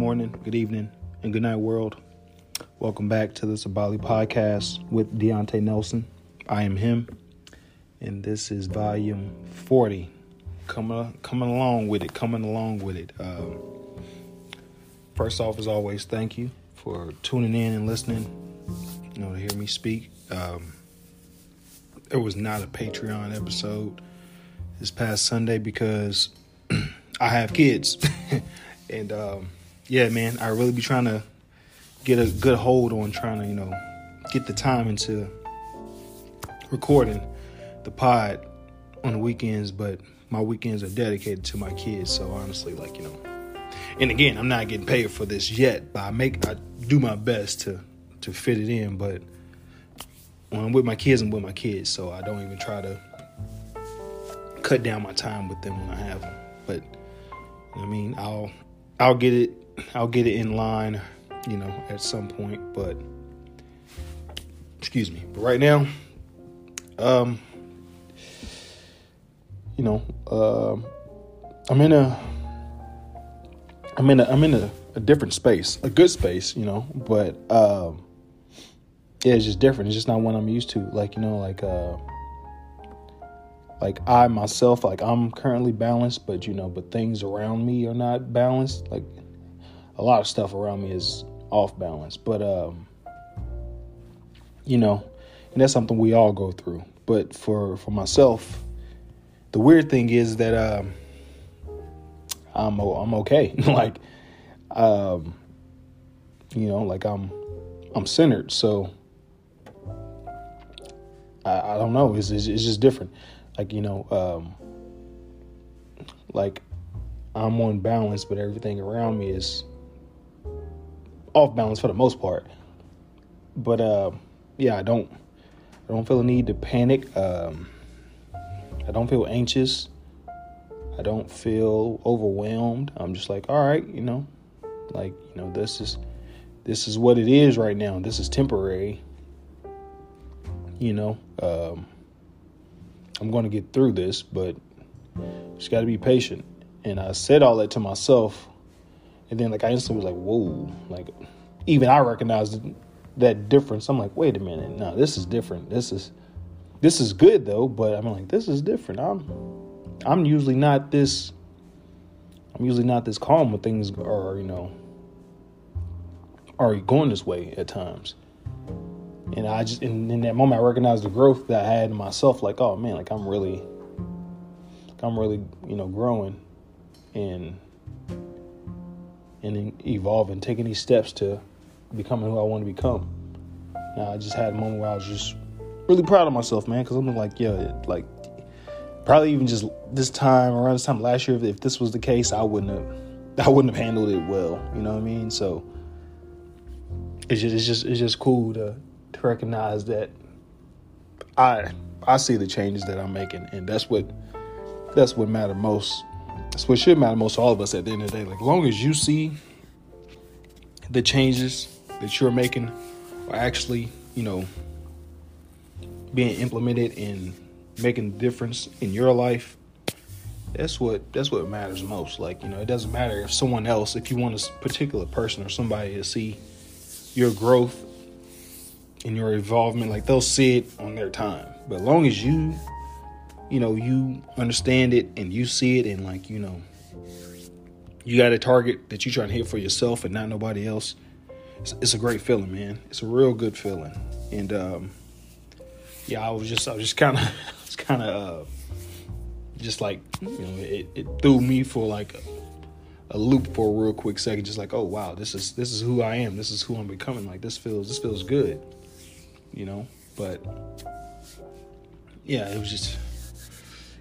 morning, good evening, and good night, world. Welcome back to the Sabali podcast with De'Onte Nelson. I am him, and this is volume 40. Coming, coming along with it, coming along with it. Um, first off, as always, thank you for tuning in and listening, you know, to hear me speak. Um, was not a Patreon episode this past Sunday because I have kids. and um, yeah, man, I really be trying to get a good hold on trying to, you know, get the time into recording the pod on the weekends, but my weekends are dedicated to my kids. So honestly, like, you know, and again, I'm not getting paid for this yet, but I make I do my best to to fit it in, but when I'm with my kids, I'm with my kids, so I don't even try to cut down my time with them when I have them. But I mean, I'll I'll get it I'll get it in line, you know, at some point. But excuse me. But right now, um, you know, um, I'm in a I'm in a I'm in a, a different space, a good space, you know, but um, yeah, it's just different. It's just not one I'm used to. Like you know, like uh like I myself, like I'm currently balanced, but you know, but things around me are not balanced. Like a lot of stuff around me is off balance. But um, you know, and that's something we all go through. But for for myself, the weird thing is that um, I'm I'm okay. like um, you know, like I'm I'm centered. So I, I don't know. It's, it's, it's just different like you know um like i'm on balance but everything around me is off balance for the most part. But uh yeah i don't i don't feel a need to panic. Um i don't feel anxious. I don't feel overwhelmed. I'm just like all right you know like you know this is this is what it is right now. This is temporary. You know um I'm going to get through this, but just got to be patient. And I said all that to myself, and then like I instantly was like, whoa, like even I recognized that difference. I'm like, wait a minute, no, this is different. This is this is good though, but I'm like, this is different. I'm I'm usually not this. I'm usually not this calm when things are, you know, are going this way at times. And I just in, in that moment I recognized the growth that I had in myself, like, oh man, like I'm really I'm really, you know, growing and and evolving, taking these steps to becoming who I want to become. Now I just had a moment where I was just really proud of myself, man, because I'm like, yeah, like probably even just this time around this time last year, if this was the case, I wouldn't have, I wouldn't have handled it well. You know what I mean? So it's just, it's just, it's just cool to to recognize that I I see the changes that I'm making, and that's what that's what matter most. That's what should matter most to all of us at the end of the day. Like, long as you see the changes that you're making are actually, you know, being implemented and making a difference in your life, that's what that's what matters most. Like, you know, it doesn't matter if someone else, if you want a particular person or somebody to see your growth and your involvement, like they'll see it on their time. But long as you, you know, you understand it and you see it and like, you know, you got a target that you're trying to hit for yourself and not nobody else. It's, it's a great feeling, man. It's a real good feeling. And um, yeah, I was just, I was just kind of, it's kind of, uh, just like, you know, it, it threw me for like a, a loop for a real quick second. Just like, oh wow, this is this is who I am. This is who I'm becoming. Like this feels, this feels good you know. But yeah, it was just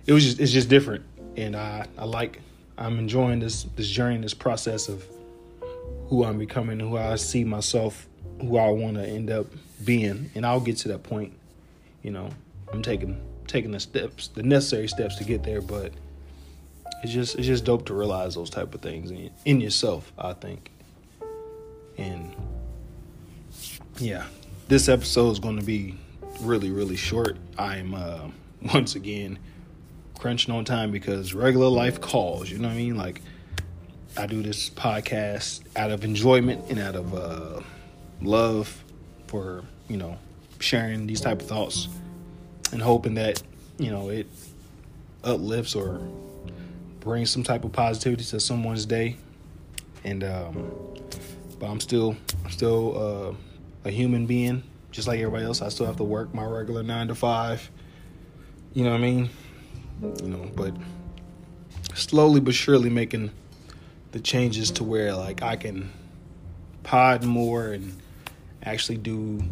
it was just it's just different, and I I like I'm enjoying this this journey, this process of who I'm becoming, who I see myself, who I want to end up being, and I'll get to that point. You know, I'm taking taking the steps, the necessary steps to get there, but it's just it's just dope to realize those type of things in, in yourself. I think, and yeah, this episode is going to be really, really short. I'm uh, once again crunching on time because regular life calls. You know what I mean? Like I do this podcast out of enjoyment and out of uh, love for you know sharing these type of thoughts and hoping that you know it uplifts or brings some type of positivity to someone's day. And um, but I'm still I'm still uh, a human being, just like everybody else. I still have to work my regular nine to five. You know what I mean? You know, but slowly but surely making the changes to where like I can pod more and actually do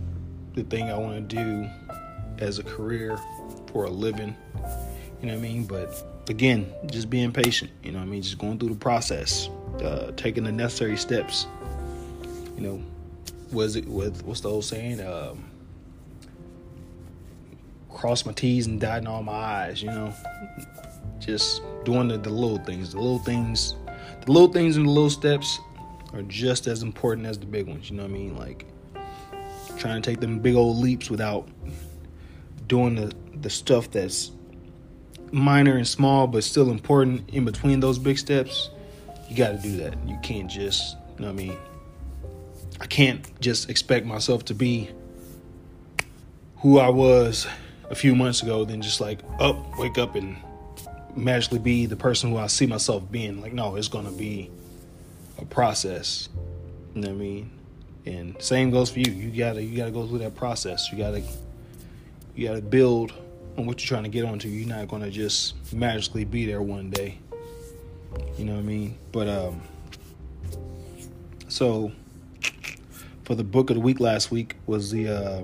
the thing I want to do as a career for a living. You know what I mean? But again, just being patient. You know what I mean? Just going through the process, uh, taking the necessary steps. You know, was it with what's the old saying? Um, cross my T's and dotting all my I's. You know, just doing the, the little things. The little things, the little things and the little steps are just as important as the big ones. You know what I mean? Like trying to take them big old leaps without doing the the stuff that's minor and small but still important in between those big steps you got to do that you can't just you know what i mean i can't just expect myself to be who i was a few months ago then just like up wake up and magically be the person who i see myself being like no it's gonna be a process you know what i mean and same goes for you. You gotta you gotta go through that process. You gotta you gotta build on what you're trying to get onto. You're not gonna just magically be there one day. You know what I mean? But um so for the book of the week last week was the uh,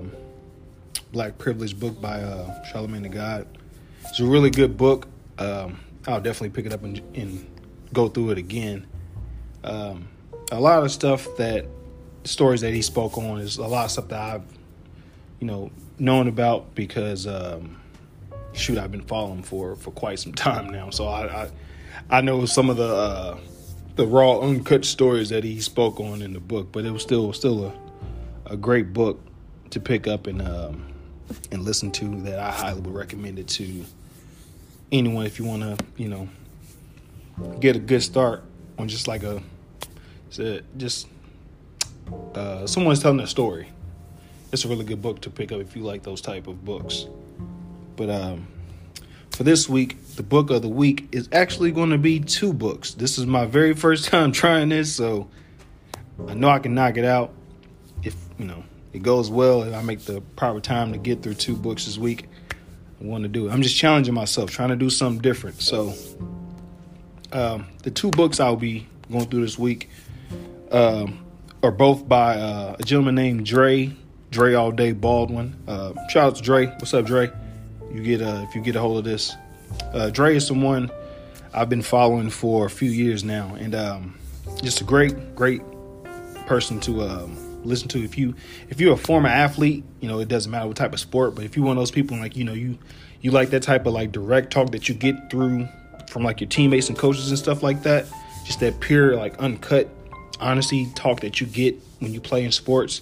Black Privilege book by uh, Charlamagne tha God. It's a really good book. Um, I'll definitely pick it up and, and go through it again. Um, a lot of stuff that stories that he spoke on is a lot of stuff that I've, you know, known about because, um, shoot, I've been following for for quite some time now. So I I, I know some of the uh, the raw, uncut stories that he spoke on in the book, but it was still still a a great book to pick up and um, and listen to that I highly would recommend it to anyone if you want to, you know, get a good start on just like a just uh, someone's telling a story. It's a really good book to pick up if you like those type of books. But um, for this week, the book of the week is actually going to be two books. This is my very first time trying this, so I know I can knock it out if you know it goes well. If I make the proper time to get through two books this week, I want to do it. I'm just challenging myself, trying to do something different. So um, the two books I'll be going through this week. Um, are both by uh, a gentleman named Dre, Dre All Day Baldwin. Uh, shout out to Dre. What's up, Dre? You get uh, if you get a hold of this. Uh, Dre is someone I've been following for a few years now, and um, just a great, great person to um, listen to. If you if you're a former athlete, you know it doesn't matter what type of sport, but if you're one of those people like you know you you like that type of like direct talk that you get through from like your teammates and coaches and stuff like that, just that pure like uncut honesty talk that you get when you play in sports,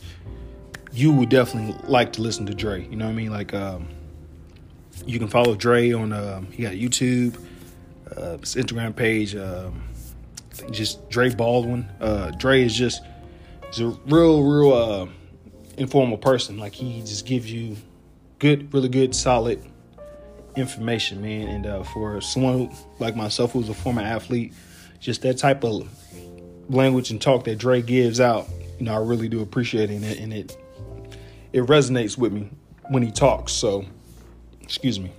you would definitely like to listen to Dre. You know what I mean? Like, um, you can follow Dre on um, he got YouTube, uh, his Instagram page. Um, just Dre Baldwin. Uh, Dre is just he's a real, real uh, informal person. Like he just gives you good, really good, solid information, man. And uh, for someone who, like myself, who's a former athlete, just that type of language and talk that Dre gives out, you know, I really do appreciate it, and it it resonates with me when he talks. So, excuse me.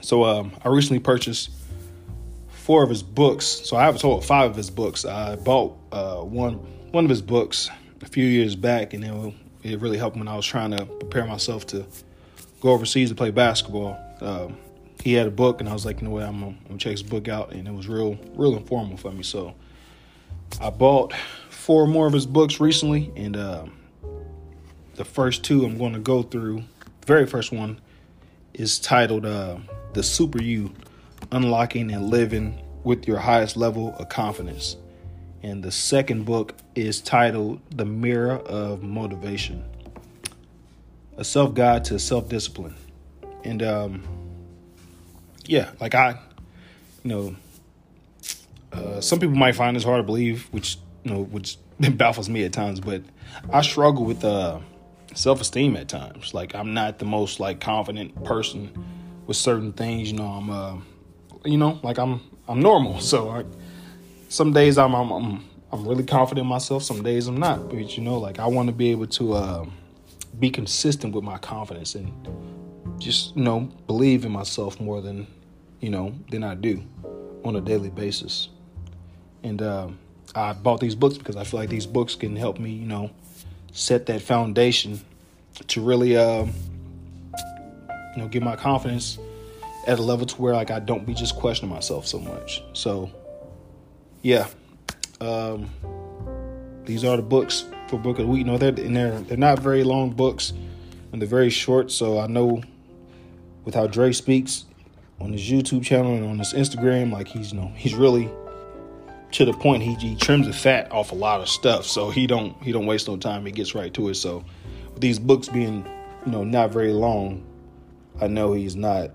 So, um, I recently purchased four of his books. So I have a total of five of his books. I bought uh, one one of his books a few years back, and it, it really helped when I was trying to prepare myself to go overseas to play basketball. Um, he had a book, and I was like, you know what, I'm gonna, I'm gonna check his book out, and it was real, real informal for me. So I bought four more of his books recently, and uh, the first two I'm going to go through. Very first one is titled uh, "The Super You: Unlocking and Living with Your Highest Level of Confidence," and the second book is titled "The Mirror of Motivation: A Self Guide to Self Discipline." And um, yeah, like I, you know, uh, some people might find this hard to believe, which you know, which baffles me at times. But I struggle with uh, self esteem at times. Like I'm not the most like confident person with certain things. You know, I'm uh, you know, like I'm I'm normal. So I, some days I'm, I'm I'm I'm really confident in myself. Some days I'm not. But you know, like I want to be able to uh, be consistent with my confidence and just you know believe in myself more than you know than I do on a daily basis. And uh, I bought these books because I feel like these books can help me, you know, set that foundation to really, uh, you know, get my confidence at a level to where like I don't be just questioning myself so much. So, yeah, um, these are the books for Book of the Week. Know, they're and they're they're not very long books, and they're very short. So I know with how Dre speaks on his YouTube channel and on his Instagram, like he's you know he's really to the point he, he trims the fat off a lot of stuff so he don't he don't waste no time he gets right to it so these books being you know not very long i know he's not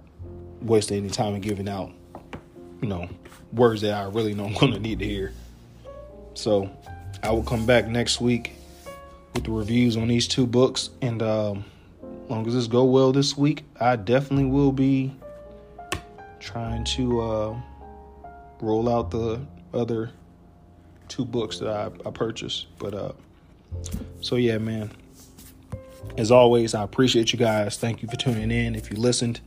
wasting any time in giving out you know words that i really know i'm going to need to hear so i will come back next week with the reviews on these two books and um long as this go well this week i definitely will be trying to uh roll out the other two books that I, I purchased. But uh, so yeah, man. As always, I appreciate you guys. Thank you for tuning in. If you listened,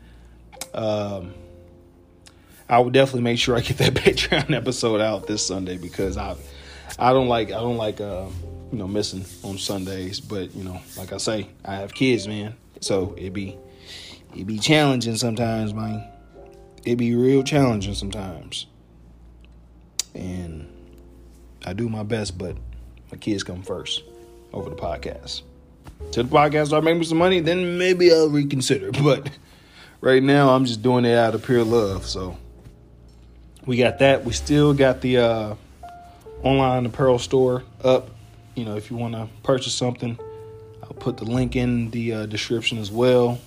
um, I would definitely make sure I get that Patreon episode out this Sunday because I, I don't like I don't like uh, you know missing on Sundays. But you know, like I say, I have kids, man. So it be it be challenging sometimes, man. It be real challenging sometimes and I do my best, but my kids come first over the podcast. Till the podcast start making me some money, then maybe I'll reconsider. But right now, I'm just doing it out of pure love. So we got that. We still got the uh, online apparel store up. You know, if you want to purchase something, I'll put the link in the uh, description as well.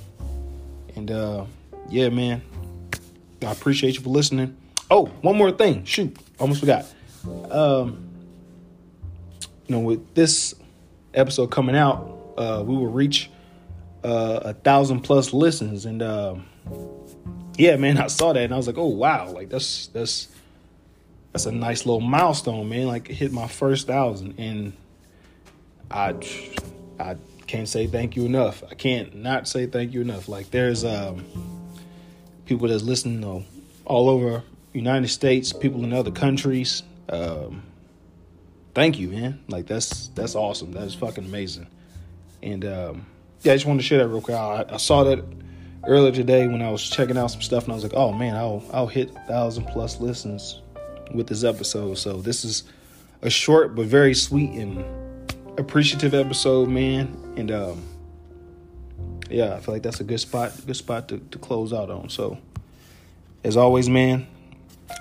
And uh, yeah, man, I appreciate you for listening. Oh, one more thing. Shoot, almost forgot. Um, you know, with this episode coming out, uh, we will reach uh, a thousand plus listens, and uh, yeah, man, I saw that and I was like, oh wow, like that's that's that's a nice little milestone, man. Like hit my first thousand, and I I can't say thank you enough. I can't not say thank you enough. Like there's um people that's listening all over United States, people in other countries. Um, thank you, man. Like that's that's awesome. That's fucking amazing. And um, yeah, I just wanted to share that real quick. I, I, saw that earlier today when I was checking out some stuff, and I was like, oh man, I'll I'll hit thousand plus listens with this episode. So this is a short but very sweet and appreciative episode, man. And um, yeah, I feel like that's a good spot, good spot to, to close out on. So as always, man,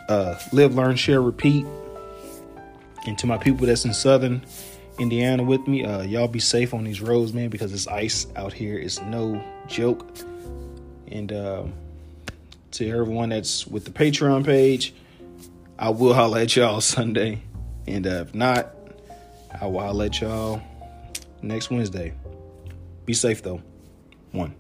uh, live, learn, share, repeat. And to my people that's in Southern Indiana with me, uh, y'all be safe on these roads, man, because it's ice out here. It's no joke. And uh, to everyone that's with the Patreon page, I will holler at y'all Sunday. And uh, if not, I will holler at y'all next Wednesday. Be safe though. One.